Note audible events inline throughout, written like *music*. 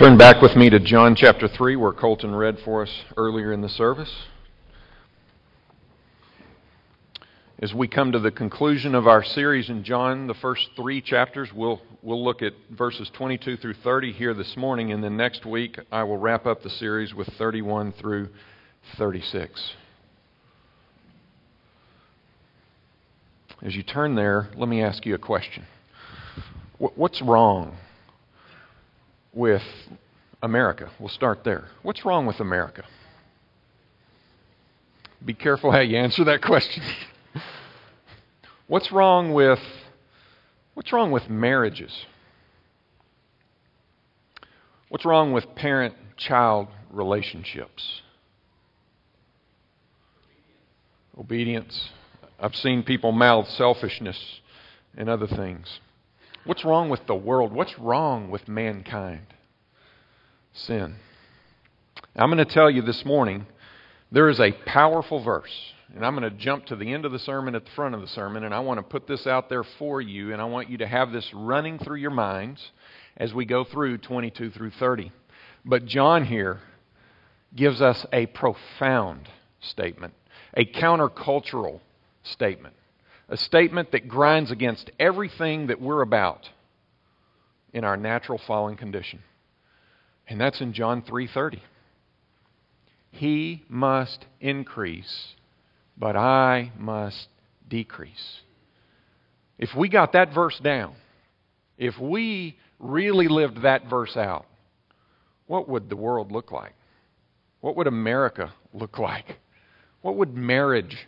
Turn back with me to John chapter 3, where Colton read for us earlier in the service. As we come to the conclusion of our series in John, the first three chapters, we'll, we'll look at verses 22 through 30 here this morning, and then next week I will wrap up the series with 31 through 36. As you turn there, let me ask you a question. What's wrong with America? We'll start there. What's wrong with America? Be careful how you answer that question. *laughs* what's wrong with what's wrong with marriages? What's wrong with parent-child relationships? Obedience. I've seen people mouth selfishness and other things. What's wrong with the world? What's wrong with mankind? Sin. I'm going to tell you this morning there is a powerful verse, and I'm going to jump to the end of the sermon at the front of the sermon, and I want to put this out there for you, and I want you to have this running through your minds as we go through 22 through 30. But John here gives us a profound statement, a countercultural statement a statement that grinds against everything that we're about in our natural fallen condition. And that's in John 3:30. He must increase, but I must decrease. If we got that verse down, if we really lived that verse out, what would the world look like? What would America look like? What would marriage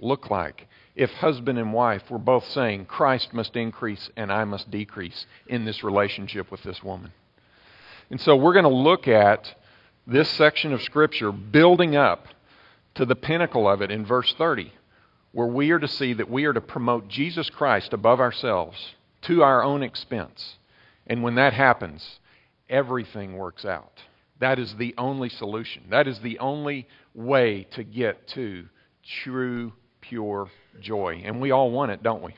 look like if husband and wife were both saying, Christ must increase and I must decrease in this relationship with this woman? And so we're going to look at this section of Scripture building up to the pinnacle of it in verse 30, where we are to see that we are to promote Jesus Christ above ourselves to our own expense. And when that happens, everything works out. That is the only solution. That is the only way to get to true pure joy. And we all want it, don't we?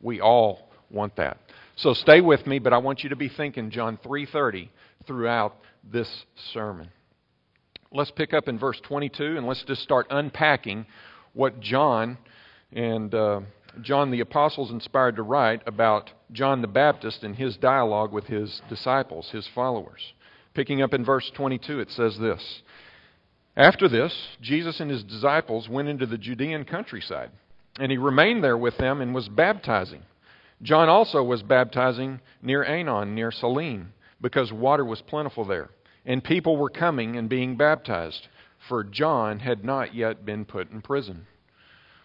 We all want that. So stay with me, but I want you to be thinking John 3:30 throughout this sermon. Let's pick up in verse 22 and let's just start unpacking what John and uh, John the apostles inspired to write about John the Baptist and his dialogue with his disciples, his followers. Picking up in verse 22, it says this after this, Jesus and his disciples went into the Judean countryside, and he remained there with them and was baptizing. John also was baptizing near Aenon, near Salim, because water was plentiful there, and people were coming and being baptized, for John had not yet been put in prison.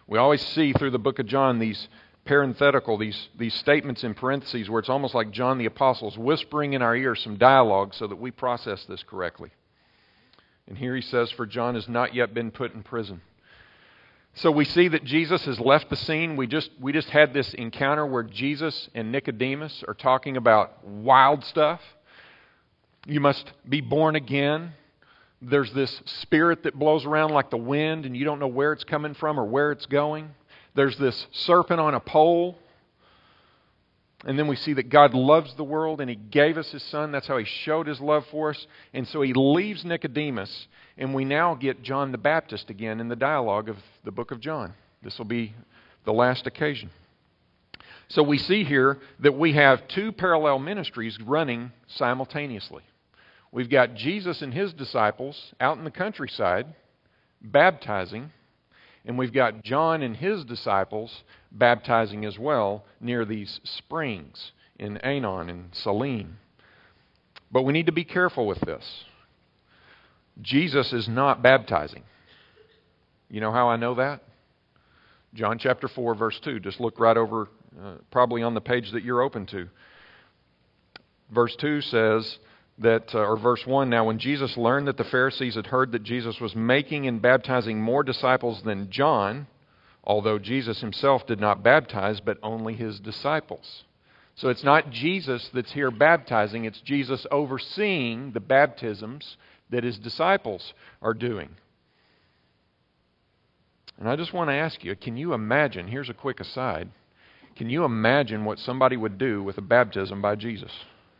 We always see through the book of John these parenthetical, these, these statements in parentheses, where it's almost like John the Apostle's whispering in our ears some dialogue so that we process this correctly. And here he says, For John has not yet been put in prison. So we see that Jesus has left the scene. We just, we just had this encounter where Jesus and Nicodemus are talking about wild stuff. You must be born again. There's this spirit that blows around like the wind, and you don't know where it's coming from or where it's going. There's this serpent on a pole and then we see that God loves the world and He gave us His Son. That's how He showed His love for us. And so He leaves Nicodemus, and we now get John the Baptist again in the dialogue of the book of John. This will be the last occasion. So we see here that we have two parallel ministries running simultaneously. We've got Jesus and His disciples out in the countryside baptizing, and we've got John and his disciples baptizing as well near these springs in Aenon and Salim. But we need to be careful with this. Jesus is not baptizing. You know how I know that? John chapter 4, verse 2. Just look right over, uh, probably on the page that you're open to. Verse 2 says, that, uh, or verse 1 now, when Jesus learned that the Pharisees had heard that Jesus was making and baptizing more disciples than John, although Jesus himself did not baptize, but only his disciples. So it's not Jesus that's here baptizing, it's Jesus overseeing the baptisms that his disciples are doing. And I just want to ask you can you imagine? Here's a quick aside. Can you imagine what somebody would do with a baptism by Jesus?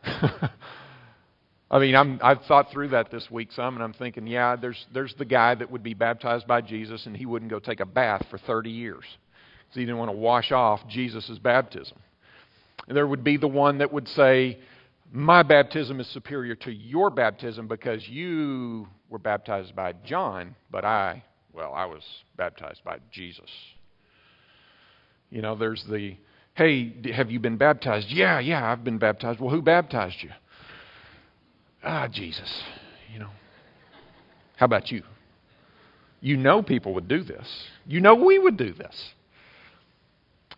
*laughs* I mean, I'm, I've thought through that this week some, and I'm thinking, yeah, there's, there's the guy that would be baptized by Jesus, and he wouldn't go take a bath for 30 years because he didn't want to wash off Jesus' baptism. And there would be the one that would say, my baptism is superior to your baptism because you were baptized by John, but I, well, I was baptized by Jesus. You know, there's the, hey, have you been baptized? Yeah, yeah, I've been baptized. Well, who baptized you? Ah, Jesus, you know. How about you? You know people would do this. You know we would do this.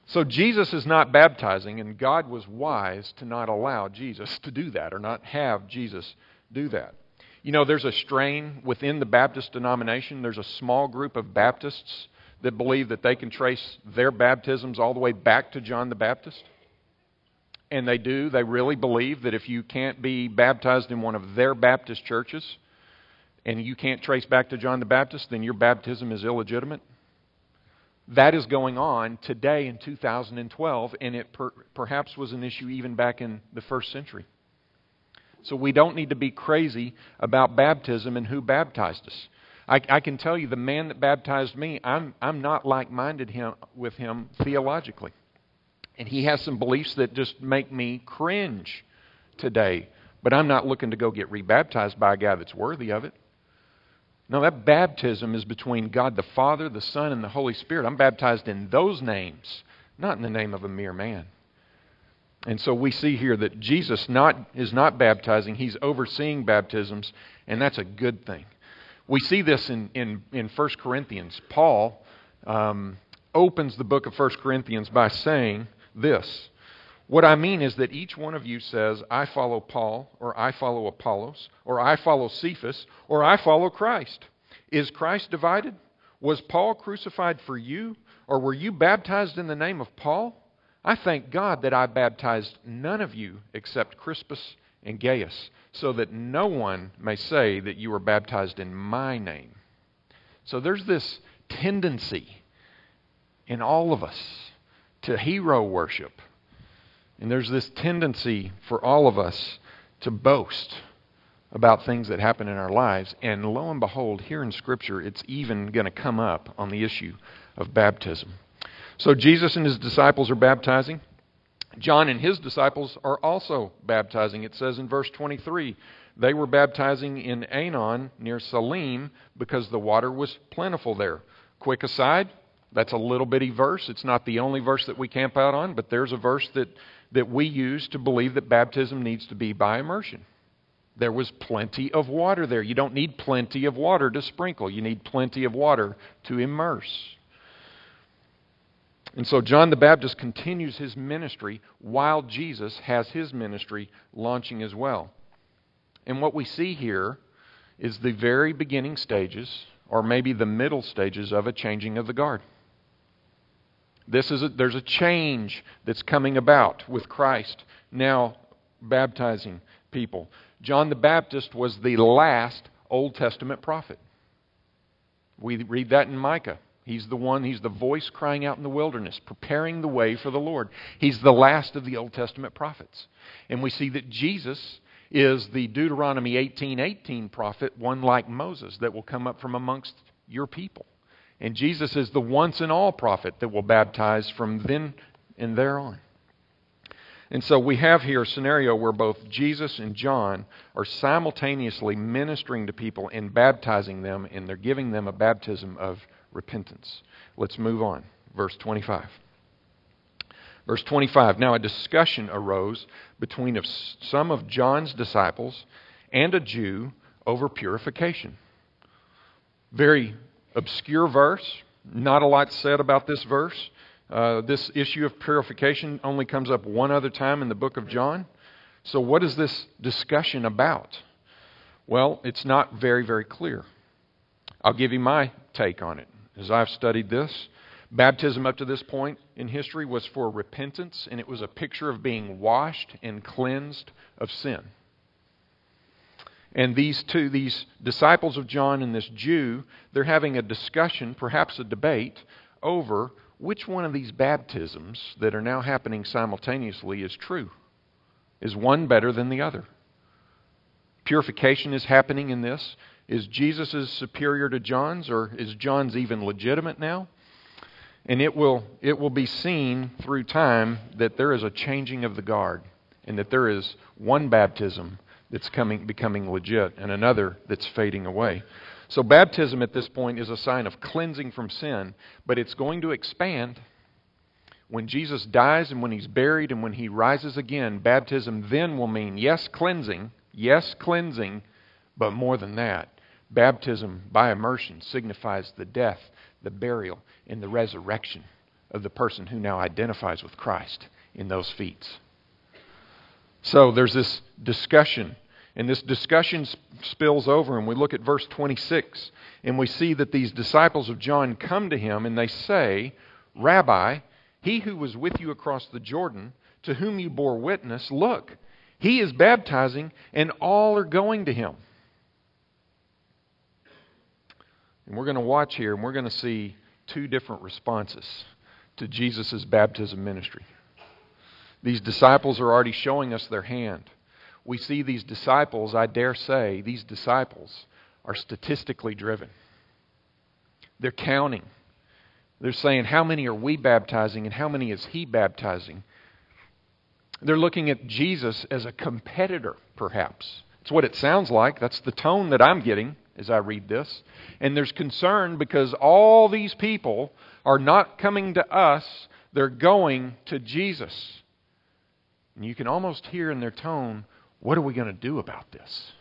So Jesus is not baptizing, and God was wise to not allow Jesus to do that or not have Jesus do that. You know, there's a strain within the Baptist denomination. There's a small group of Baptists that believe that they can trace their baptisms all the way back to John the Baptist. And they do. They really believe that if you can't be baptized in one of their Baptist churches and you can't trace back to John the Baptist, then your baptism is illegitimate. That is going on today in 2012, and it per, perhaps was an issue even back in the first century. So we don't need to be crazy about baptism and who baptized us. I, I can tell you, the man that baptized me, I'm, I'm not like minded him, with him theologically. And he has some beliefs that just make me cringe today. But I'm not looking to go get rebaptized by a guy that's worthy of it. No, that baptism is between God the Father, the Son, and the Holy Spirit. I'm baptized in those names, not in the name of a mere man. And so we see here that Jesus not, is not baptizing, he's overseeing baptisms, and that's a good thing. We see this in, in, in 1 Corinthians. Paul um, opens the book of 1 Corinthians by saying, this. What I mean is that each one of you says, I follow Paul, or I follow Apollos, or I follow Cephas, or I follow Christ. Is Christ divided? Was Paul crucified for you, or were you baptized in the name of Paul? I thank God that I baptized none of you except Crispus and Gaius, so that no one may say that you were baptized in my name. So there's this tendency in all of us to hero worship. And there's this tendency for all of us to boast about things that happen in our lives. And lo and behold, here in Scripture, it's even going to come up on the issue of baptism. So Jesus and his disciples are baptizing. John and his disciples are also baptizing. It says in verse 23 they were baptizing in Aenon near Salim because the water was plentiful there. Quick aside that's a little bitty verse. It's not the only verse that we camp out on, but there's a verse that, that we use to believe that baptism needs to be by immersion. There was plenty of water there. You don't need plenty of water to sprinkle, you need plenty of water to immerse. And so John the Baptist continues his ministry while Jesus has his ministry launching as well. And what we see here is the very beginning stages, or maybe the middle stages, of a changing of the guard. This is a, there's a change that's coming about with Christ now baptizing people. John the Baptist was the last Old Testament prophet. We read that in Micah. He's the one, he's the voice crying out in the wilderness, preparing the way for the Lord. He's the last of the Old Testament prophets. And we see that Jesus is the Deuteronomy 18:18 prophet, one like Moses that will come up from amongst your people. And Jesus is the once and all prophet that will baptize from then and there on. And so we have here a scenario where both Jesus and John are simultaneously ministering to people and baptizing them, and they're giving them a baptism of repentance. Let's move on. Verse 25. Verse 25 Now a discussion arose between some of John's disciples and a Jew over purification. Very obscure verse. Not a lot said about this verse. Uh, this issue of purification only comes up one other time in the book of John. So, what is this discussion about? Well, it's not very, very clear. I'll give you my take on it. As I've studied this, baptism up to this point in history was for repentance, and it was a picture of being washed and cleansed of sin. And these two, these disciples of John and this Jew, they're having a discussion, perhaps a debate, over which one of these baptisms that are now happening simultaneously is true. Is one better than the other? purification is happening in this. Is Jesus' superior to John's, or is John's even legitimate now? And it will, it will be seen through time that there is a changing of the guard, and that there is one baptism that's coming, becoming legit, and another that's fading away. So, baptism at this point is a sign of cleansing from sin, but it's going to expand. When Jesus dies and when he's buried and when he rises again, baptism then will mean, yes, cleansing, yes, cleansing, but more than that. Baptism by immersion signifies the death, the burial, and the resurrection of the person who now identifies with Christ in those feats. So there's this discussion, and this discussion spills over, and we look at verse 26, and we see that these disciples of John come to him and they say, Rabbi, he who was with you across the Jordan, to whom you bore witness, look, he is baptizing, and all are going to him. And we're going to watch here, and we're going to see two different responses to Jesus' baptism ministry. These disciples are already showing us their hand. We see these disciples, I dare say, these disciples are statistically driven. They're counting. They're saying, how many are we baptizing and how many is he baptizing? They're looking at Jesus as a competitor, perhaps. It's what it sounds like. That's the tone that I'm getting as I read this. And there's concern because all these people are not coming to us, they're going to Jesus. And you can almost hear in their tone, what are we going to do about this?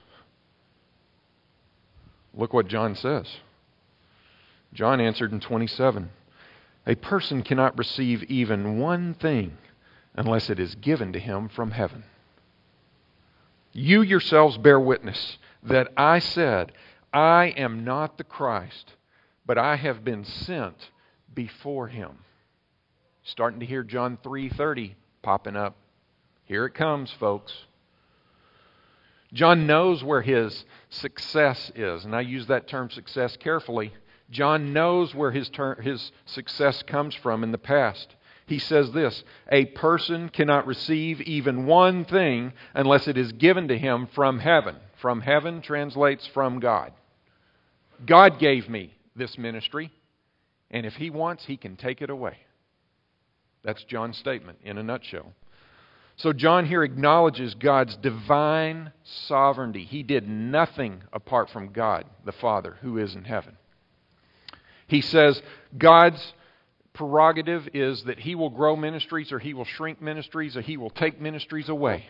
Look what John says. John answered in 27 A person cannot receive even one thing unless it is given to him from heaven. You yourselves bear witness that I said, I am not the Christ, but I have been sent before him. Starting to hear John 3:30 popping up. Here it comes, folks. John knows where his success is, and I use that term success carefully. John knows where his, ter- his success comes from in the past. He says this A person cannot receive even one thing unless it is given to him from heaven. From heaven translates from God. God gave me this ministry, and if he wants, he can take it away. That's John's statement in a nutshell. So, John here acknowledges God's divine sovereignty. He did nothing apart from God, the Father, who is in heaven. He says God's prerogative is that He will grow ministries or He will shrink ministries or He will take ministries away.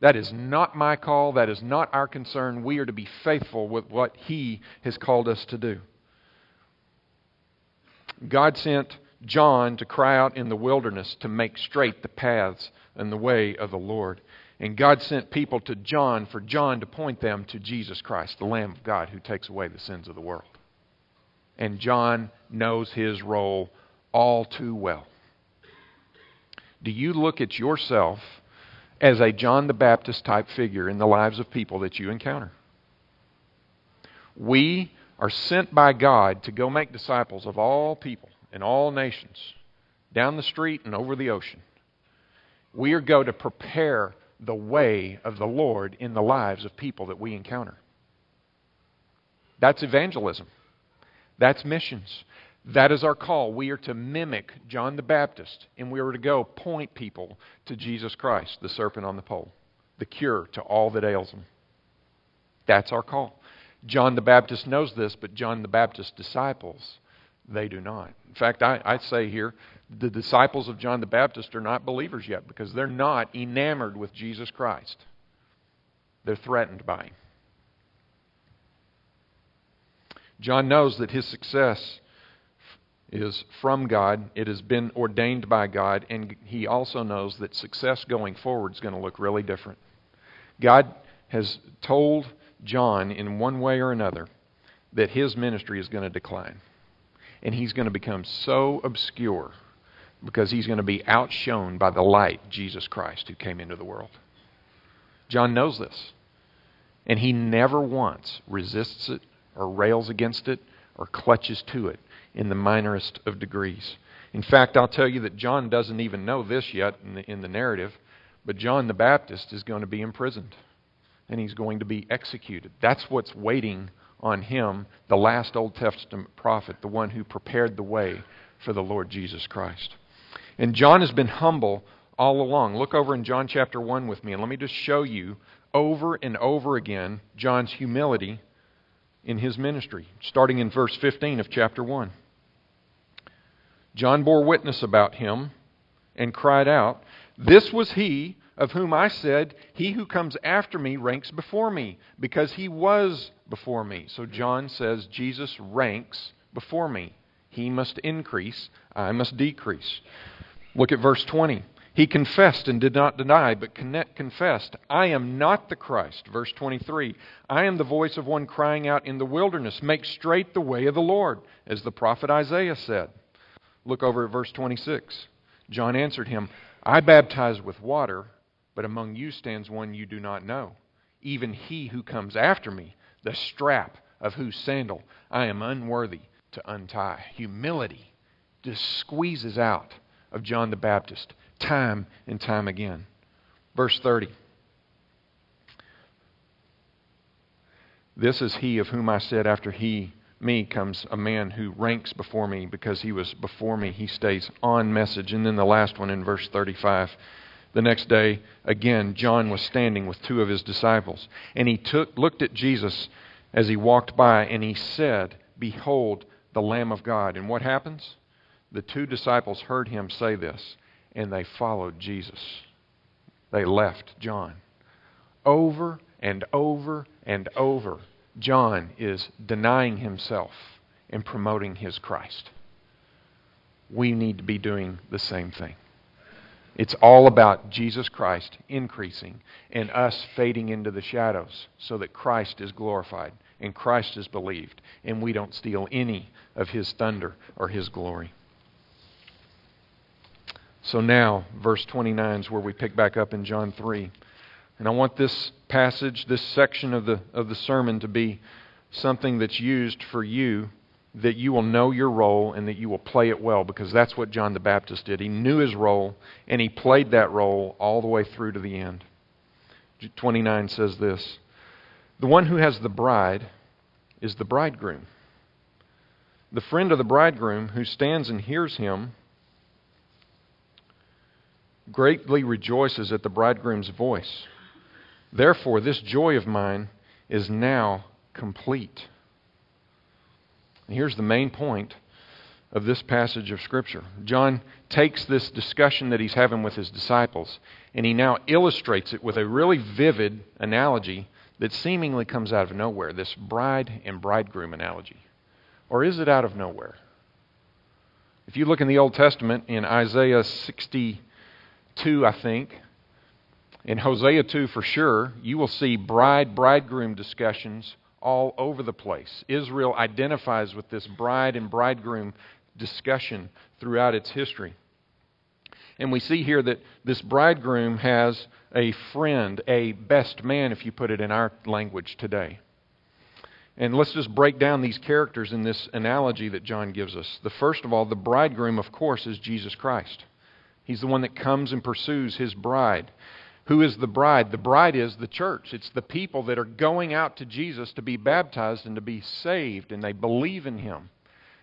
That is not my call. That is not our concern. We are to be faithful with what He has called us to do. God sent John to cry out in the wilderness to make straight the paths and the way of the Lord. And God sent people to John for John to point them to Jesus Christ, the Lamb of God who takes away the sins of the world. And John knows his role all too well. Do you look at yourself as a John the Baptist type figure in the lives of people that you encounter? We are sent by God to go make disciples of all people in all nations, down the street and over the ocean we are going to prepare the way of the Lord in the lives of people that we encounter. That's evangelism. That's missions. That is our call. We are to mimic John the Baptist, and we are to go point people to Jesus Christ, the serpent on the pole, the cure to all that ails them. That's our call. John the Baptist knows this, but John the Baptist's disciples, they do not. In fact, I, I say here the disciples of John the Baptist are not believers yet because they're not enamored with Jesus Christ. They're threatened by him. John knows that his success is from God, it has been ordained by God, and he also knows that success going forward is going to look really different. God has told John in one way or another that his ministry is going to decline. And he's going to become so obscure because he's going to be outshone by the light, Jesus Christ, who came into the world. John knows this. And he never once resists it or rails against it or clutches to it in the minorest of degrees. In fact, I'll tell you that John doesn't even know this yet in the, in the narrative, but John the Baptist is going to be imprisoned. and he's going to be executed. That's what's waiting on him, the last Old Testament prophet, the one who prepared the way for the Lord Jesus Christ. And John has been humble all along. Look over in John chapter 1 with me, and let me just show you over and over again John's humility in his ministry, starting in verse 15 of chapter 1. John bore witness about him and cried out, This was he of whom I said, He who comes after me ranks before me, because he was before me. So John says, Jesus ranks before me. He must increase, I must decrease. Look at verse 20. He confessed and did not deny, but confessed, I am not the Christ. Verse 23. I am the voice of one crying out in the wilderness, Make straight the way of the Lord, as the prophet Isaiah said. Look over at verse 26. John answered him, I baptize with water but among you stands one you do not know, even he who comes after me, the strap of whose sandal I am unworthy to untie. Humility just squeezes out of John the Baptist time and time again. Verse 30. This is he of whom I said, After he, me, comes a man who ranks before me because he was before me. He stays on message. And then the last one in verse 35. The next day, again, John was standing with two of his disciples, and he took, looked at Jesus as he walked by, and he said, Behold, the Lamb of God. And what happens? The two disciples heard him say this, and they followed Jesus. They left John. Over and over and over, John is denying himself and promoting his Christ. We need to be doing the same thing. It's all about Jesus Christ increasing and us fading into the shadows so that Christ is glorified and Christ is believed and we don't steal any of his thunder or his glory. So now, verse 29 is where we pick back up in John 3. And I want this passage, this section of the, of the sermon, to be something that's used for you that you will know your role and that you will play it well because that's what John the Baptist did. He knew his role and he played that role all the way through to the end. 29 says this The one who has the bride is the bridegroom. The friend of the bridegroom who stands and hears him greatly rejoices at the bridegroom's voice. Therefore, this joy of mine is now complete. And here's the main point of this passage of Scripture. John takes this discussion that he's having with his disciples and he now illustrates it with a really vivid analogy that seemingly comes out of nowhere this bride and bridegroom analogy. Or is it out of nowhere? If you look in the Old Testament, in Isaiah 62, I think, in Hosea 2 for sure, you will see bride bridegroom discussions all over the place. Israel identifies with this bride and bridegroom discussion throughout its history. And we see here that this bridegroom has a friend, a best man, if you put it in our language today. And let's just break down these characters in this analogy that John gives us. The first of all, the bridegroom, of course, is Jesus Christ. He's the one that comes and pursues his bride. Who is the bride? The bride is the church. It's the people that are going out to Jesus to be baptized and to be saved, and they believe in him.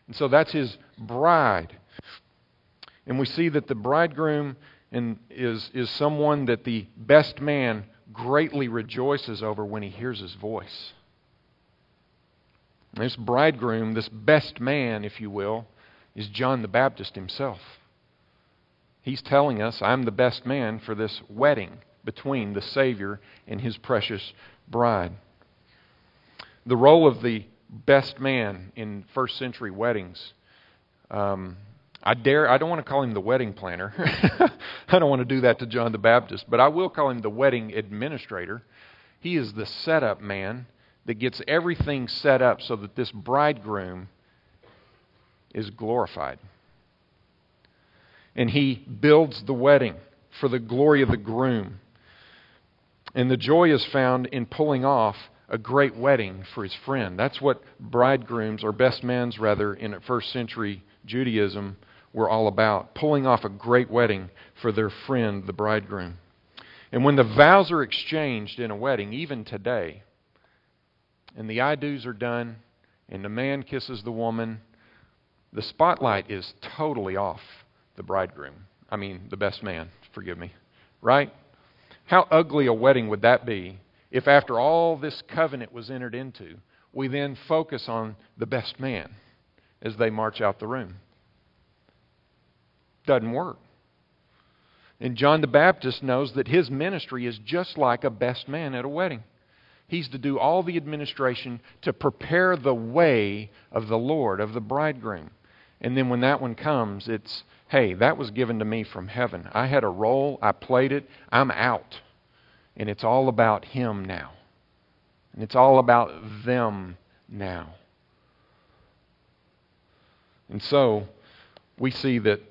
And so that's his bride. And we see that the bridegroom is, is someone that the best man greatly rejoices over when he hears his voice. This bridegroom, this best man, if you will, is John the Baptist himself. He's telling us, I'm the best man for this wedding between the Savior and his precious bride. The role of the best man in first century weddings. Um, I dare I don't want to call him the wedding planner. *laughs* I don't want to do that to John the Baptist, but I will call him the wedding administrator. He is the setup man that gets everything set up so that this bridegroom is glorified. And he builds the wedding for the glory of the groom. And the joy is found in pulling off a great wedding for his friend. That's what bridegrooms, or best men's rather, in first century Judaism were all about pulling off a great wedding for their friend, the bridegroom. And when the vows are exchanged in a wedding, even today, and the I do's are done, and the man kisses the woman, the spotlight is totally off the bridegroom. I mean, the best man, forgive me. Right? How ugly a wedding would that be if, after all this covenant was entered into, we then focus on the best man as they march out the room? Doesn't work. And John the Baptist knows that his ministry is just like a best man at a wedding. He's to do all the administration to prepare the way of the Lord, of the bridegroom. And then when that one comes, it's, hey, that was given to me from heaven. I had a role, I played it, I'm out. And it's all about him now. And it's all about them now. And so, we see that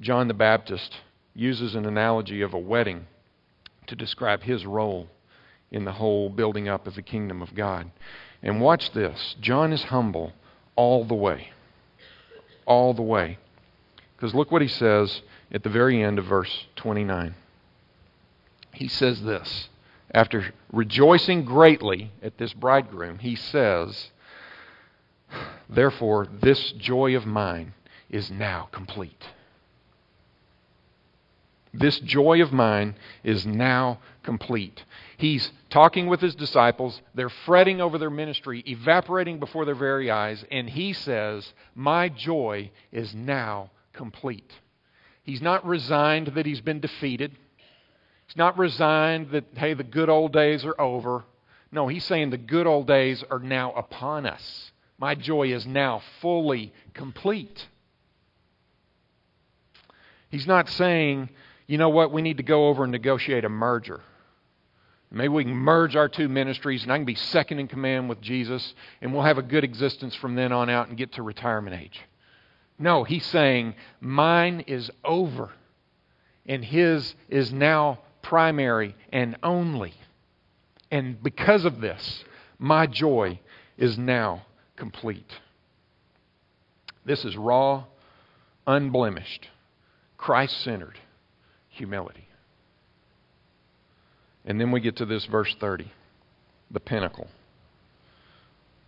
John the Baptist uses an analogy of a wedding to describe his role in the whole building up of the kingdom of God. And watch this John is humble all the way. All the way. Because look what he says at the very end of verse 29. He says this. After rejoicing greatly at this bridegroom, he says, Therefore, this joy of mine is now complete. This joy of mine is now complete. He's talking with his disciples. They're fretting over their ministry, evaporating before their very eyes, and he says, My joy is now complete. He's not resigned that he's been defeated. He's not resigned that, hey, the good old days are over. No, he's saying the good old days are now upon us. My joy is now fully complete. He's not saying, you know what, we need to go over and negotiate a merger. Maybe we can merge our two ministries and I can be second in command with Jesus and we'll have a good existence from then on out and get to retirement age. No, he's saying, mine is over and his is now primary and only. And because of this, my joy is now complete. This is raw, unblemished, Christ centered humility. And then we get to this verse 30, the pinnacle.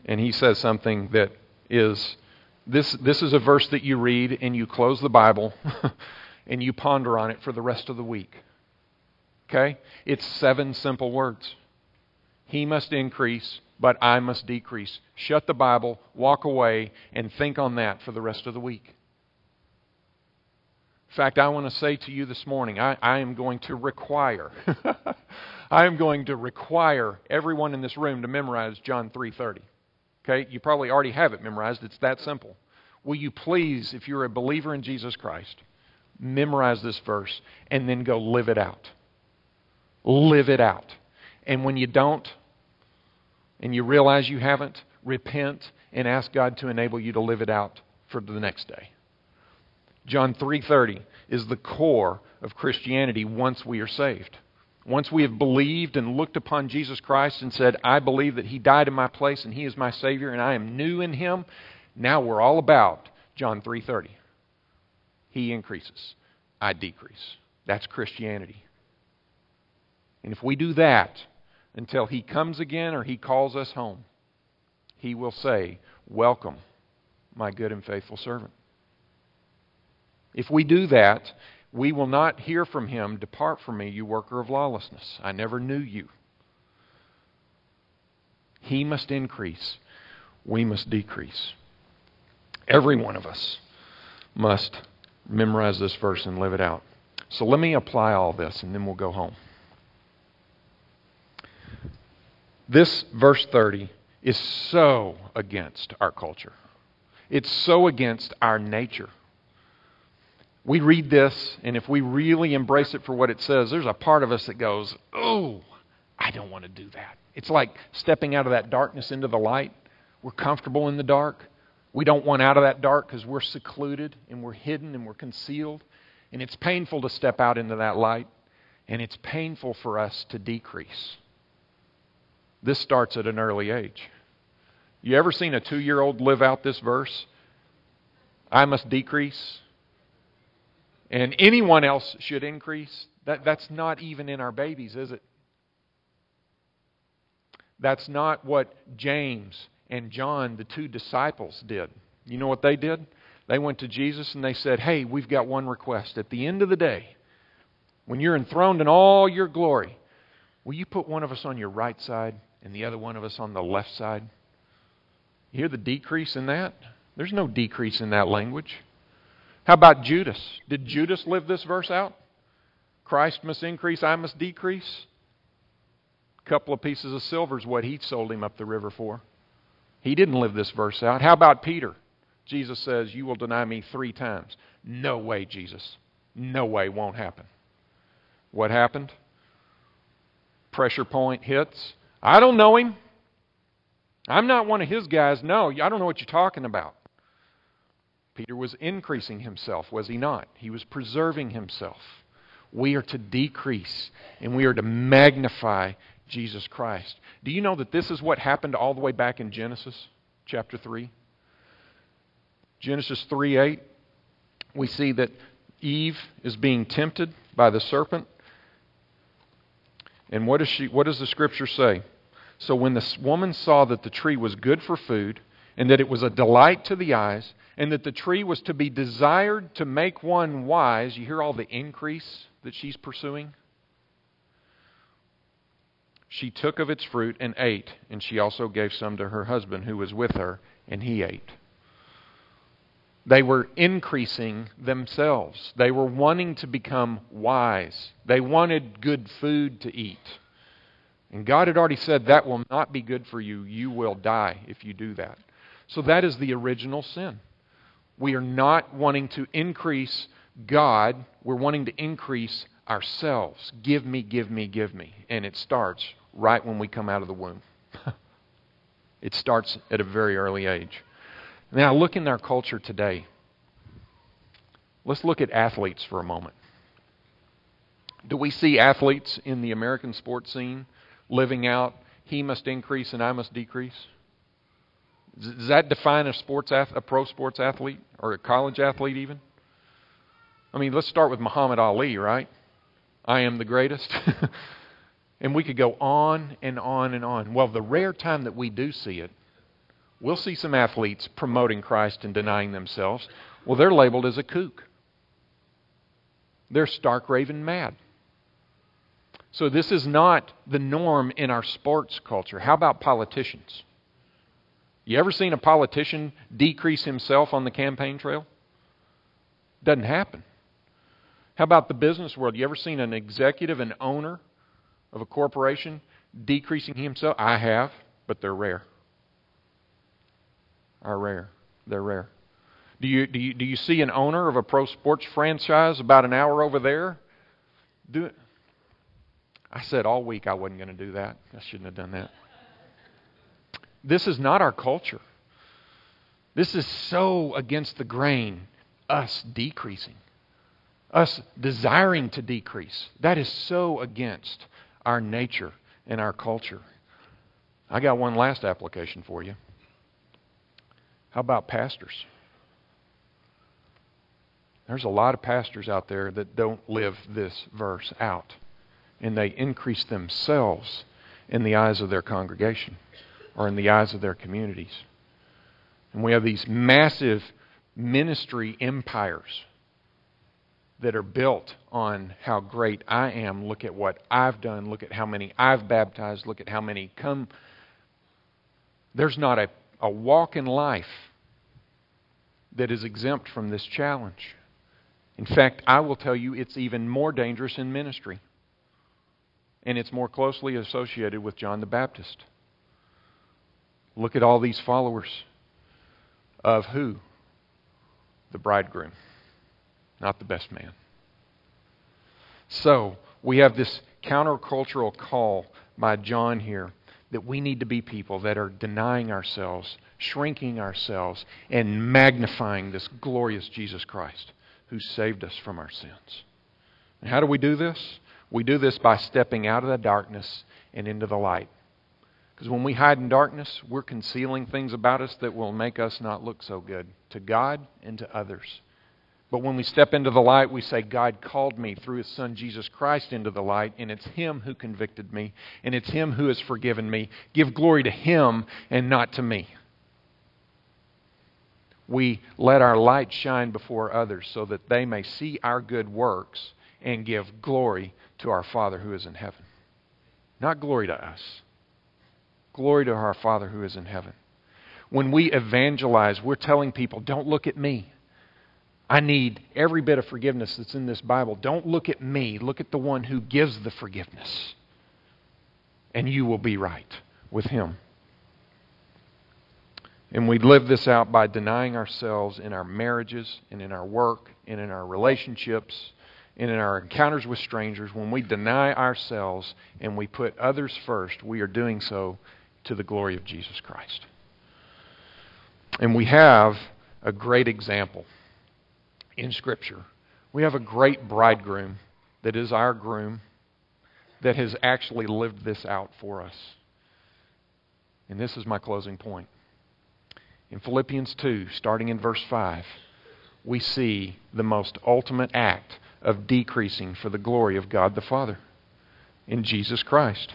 And he says something that is this, this is a verse that you read and you close the Bible *laughs* and you ponder on it for the rest of the week. Okay? It's seven simple words. He must increase, but I must decrease. Shut the Bible, walk away, and think on that for the rest of the week. In fact, I want to say to you this morning, I, I am going to require, *laughs* I am going to require everyone in this room to memorize John 3:30. Okay? You probably already have it memorized. It's that simple. Will you please, if you're a believer in Jesus Christ, memorize this verse and then go live it out? Live it out. And when you don't, and you realize you haven't, repent and ask God to enable you to live it out for the next day. John 3:30 is the core of Christianity once we are saved. Once we have believed and looked upon Jesus Christ and said, I believe that he died in my place and he is my savior and I am new in him, now we're all about John 3:30. He increases, I decrease. That's Christianity. And if we do that until he comes again or he calls us home, he will say, "Welcome, my good and faithful servant." If we do that, we will not hear from him, Depart from me, you worker of lawlessness. I never knew you. He must increase, we must decrease. Every one of us must memorize this verse and live it out. So let me apply all this and then we'll go home. This verse 30 is so against our culture. It's so against our nature we read this, and if we really embrace it for what it says, there's a part of us that goes, Oh, I don't want to do that. It's like stepping out of that darkness into the light. We're comfortable in the dark. We don't want out of that dark because we're secluded and we're hidden and we're concealed. And it's painful to step out into that light, and it's painful for us to decrease. This starts at an early age. You ever seen a two year old live out this verse? I must decrease and anyone else should increase, That, that's not even in our babies, is it? That's not what James and John, the two disciples, did. You know what they did? They went to Jesus and they said, Hey, we've got one request. At the end of the day, when you're enthroned in all your glory, will you put one of us on your right side and the other one of us on the left side? You hear the decrease in that? There's no decrease in that language. How about Judas? Did Judas live this verse out? Christ must increase, I must decrease. A couple of pieces of silver is what he sold him up the river for. He didn't live this verse out. How about Peter? Jesus says, You will deny me three times. No way, Jesus. No way, won't happen. What happened? Pressure point hits. I don't know him. I'm not one of his guys. No, I don't know what you're talking about. Peter was increasing himself, was he not? He was preserving himself. We are to decrease and we are to magnify Jesus Christ. Do you know that this is what happened all the way back in Genesis chapter 3? Genesis 3 8, we see that Eve is being tempted by the serpent. And what does, she, what does the scripture say? So when the woman saw that the tree was good for food, and that it was a delight to the eyes, and that the tree was to be desired to make one wise, you hear all the increase that she's pursuing? She took of its fruit and ate, and she also gave some to her husband who was with her, and he ate. They were increasing themselves. They were wanting to become wise. They wanted good food to eat. And God had already said, That will not be good for you. You will die if you do that. So that is the original sin. We are not wanting to increase God, we're wanting to increase ourselves. Give me, give me, give me. And it starts right when we come out of the womb. *laughs* it starts at a very early age. Now, look in our culture today. Let's look at athletes for a moment. Do we see athletes in the American sports scene living out, he must increase and I must decrease? Does that define a sports a pro sports athlete or a college athlete even? I mean, let's start with Muhammad Ali, right? I am the greatest. *laughs* and we could go on and on and on. Well, the rare time that we do see it, we'll see some athletes promoting Christ and denying themselves. Well, they're labeled as a kook. They're stark raving mad. So, this is not the norm in our sports culture. How about politicians? You ever seen a politician decrease himself on the campaign trail? Doesn't happen. How about the business world? You ever seen an executive, an owner of a corporation decreasing himself? I have, but they're rare. Are rare. They're rare. Do you, do you, do you see an owner of a pro sports franchise about an hour over there? Do it. I said all week I wasn't going to do that. I shouldn't have done that. This is not our culture. This is so against the grain, us decreasing, us desiring to decrease. That is so against our nature and our culture. I got one last application for you. How about pastors? There's a lot of pastors out there that don't live this verse out, and they increase themselves in the eyes of their congregation or in the eyes of their communities. And we have these massive ministry empires that are built on how great I am. Look at what I've done. Look at how many I've baptized. Look at how many come. There's not a, a walk in life that is exempt from this challenge. In fact, I will tell you it's even more dangerous in ministry. And it's more closely associated with John the Baptist. Look at all these followers of who? The bridegroom, not the best man. So, we have this countercultural call by John here that we need to be people that are denying ourselves, shrinking ourselves, and magnifying this glorious Jesus Christ who saved us from our sins. And how do we do this? We do this by stepping out of the darkness and into the light. Because when we hide in darkness, we're concealing things about us that will make us not look so good to God and to others. But when we step into the light, we say, God called me through His Son Jesus Christ into the light, and it's Him who convicted me, and it's Him who has forgiven me. Give glory to Him and not to me. We let our light shine before others so that they may see our good works and give glory to our Father who is in heaven. Not glory to us, glory to our Father who is in heaven. When we evangelize, we're telling people, don't look at me. I need every bit of forgiveness that's in this Bible. Don't look at me. Look at the one who gives the forgiveness. And you will be right with him. And we live this out by denying ourselves in our marriages and in our work and in our relationships and in our encounters with strangers. When we deny ourselves and we put others first, we are doing so to the glory of Jesus Christ. And we have a great example in Scripture. We have a great bridegroom that is our groom that has actually lived this out for us. And this is my closing point. In Philippians 2, starting in verse 5, we see the most ultimate act of decreasing for the glory of God the Father in Jesus Christ.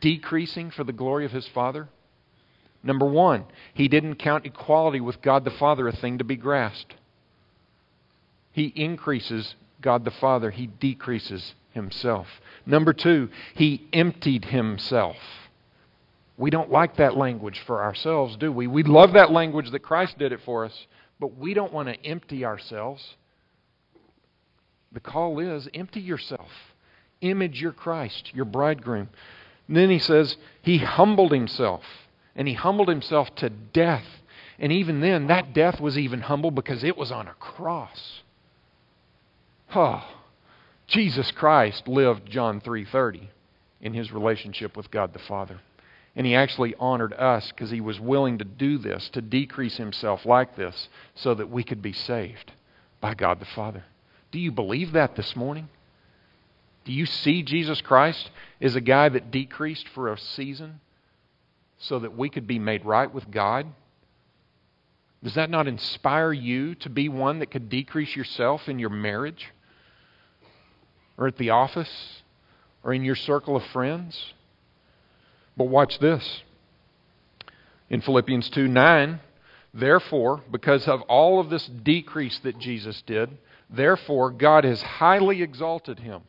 decreasing for the glory of his Father? Number one, he didn't count equality with God the Father a thing to be grasped. He increases God the Father, he decreases himself. Number two, he emptied himself. We don't like that language for ourselves, do we? We love that language that Christ did it for us, but we don't want to empty ourselves. The call is empty yourself, image your Christ, your bridegroom. And then he says, He humbled himself, and he humbled himself to death. And even then, that death was even humble because it was on a cross. Oh, Jesus Christ lived John 3:30 in his relationship with God the Father. And he actually honored us because he was willing to do this, to decrease himself like this, so that we could be saved by God the Father. Do you believe that this morning? Do you see Jesus Christ as a guy that decreased for a season so that we could be made right with God? Does that not inspire you to be one that could decrease yourself in your marriage? or at the office or in your circle of friends. But watch this. In Philippians 2 9, therefore, because of all of this decrease that Jesus did, therefore God has highly exalted him.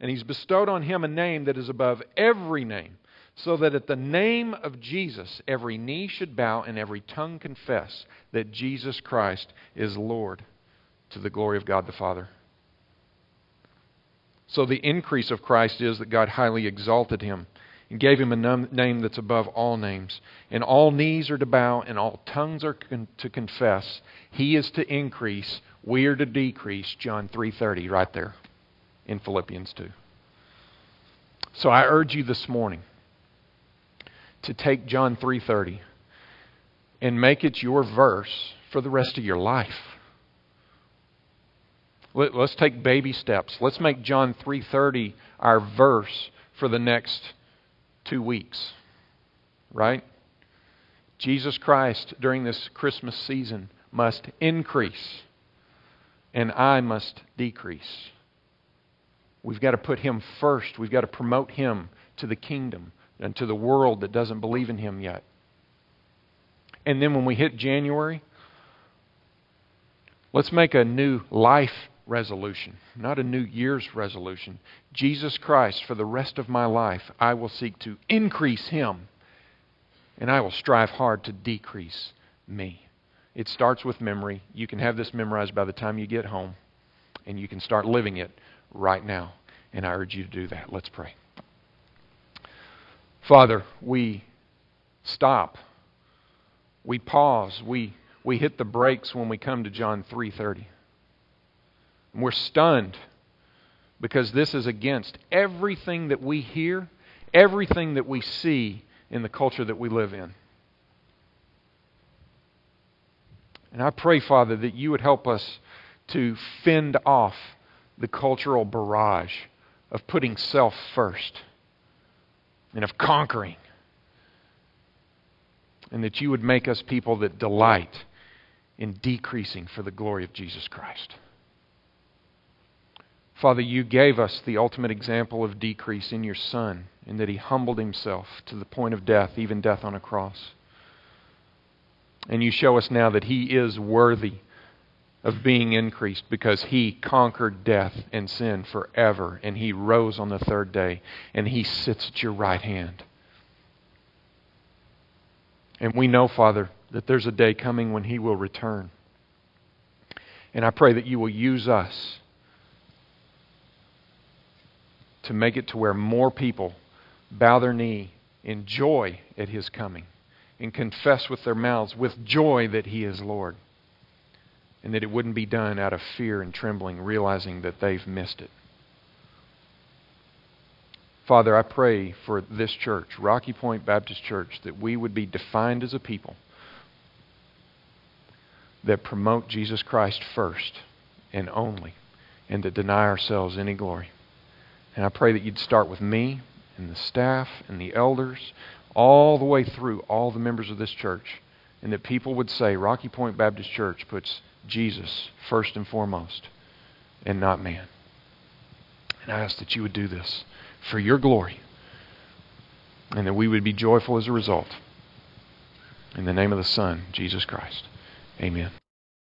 And he's bestowed on him a name that is above every name, so that at the name of Jesus every knee should bow and every tongue confess that Jesus Christ is Lord to the glory of God the Father. So the increase of Christ is that God highly exalted him and gave him a name that's above all names. And all knees are to bow and all tongues are con- to confess. He is to increase, we are to decrease. John 3:30 right there in Philippians 2. So I urge you this morning to take John 3:30 and make it your verse for the rest of your life. Let, us take baby steps. Let's make John 3:30 our verse for the next 2 weeks. Right? Jesus Christ during this Christmas season must increase and I must decrease. We've got to put him first. We've got to promote him to the kingdom and to the world that doesn't believe in him yet. And then when we hit January, let's make a new life resolution, not a New Year's resolution. Jesus Christ, for the rest of my life, I will seek to increase Him, and I will strive hard to decrease me. It starts with memory. You can have this memorized by the time you get home, and you can start living it right now. And I urge you to do that. Let's pray. Father, we stop. We pause. We, we hit the brakes when we come to John 3:30. And we're stunned because this is against everything that we hear, everything that we see in the culture that we live in. And I pray, Father, that you would help us to fend off the cultural barrage of putting self first and of conquering. And that you would make us people that delight in decreasing for the glory of Jesus Christ. Father, you gave us the ultimate example of decrease in your Son, in that he humbled himself to the point of death, even death on a cross. And you show us now that he is worthy of being increased because he conquered death and sin forever, and he rose on the third day, and he sits at your right hand. And we know, Father, that there's a day coming when he will return. And I pray that you will use us to make it to where more people bow their knee in joy at his coming and confess with their mouths with joy that he is Lord. And that it wouldn't be done out of fear and trembling, realizing that they've missed it. Father, I pray for this church, Rocky Point Baptist Church, that we would be defined as a people that promote Jesus Christ first and only, and that deny ourselves any glory. And I pray that you'd start with me and the staff and the elders, all the way through all the members of this church, and that people would say Rocky Point Baptist Church puts Jesus first and foremost and not man. And I ask that you would do this for your glory and that we would be joyful as a result. In the name of the Son, Jesus Christ. Amen.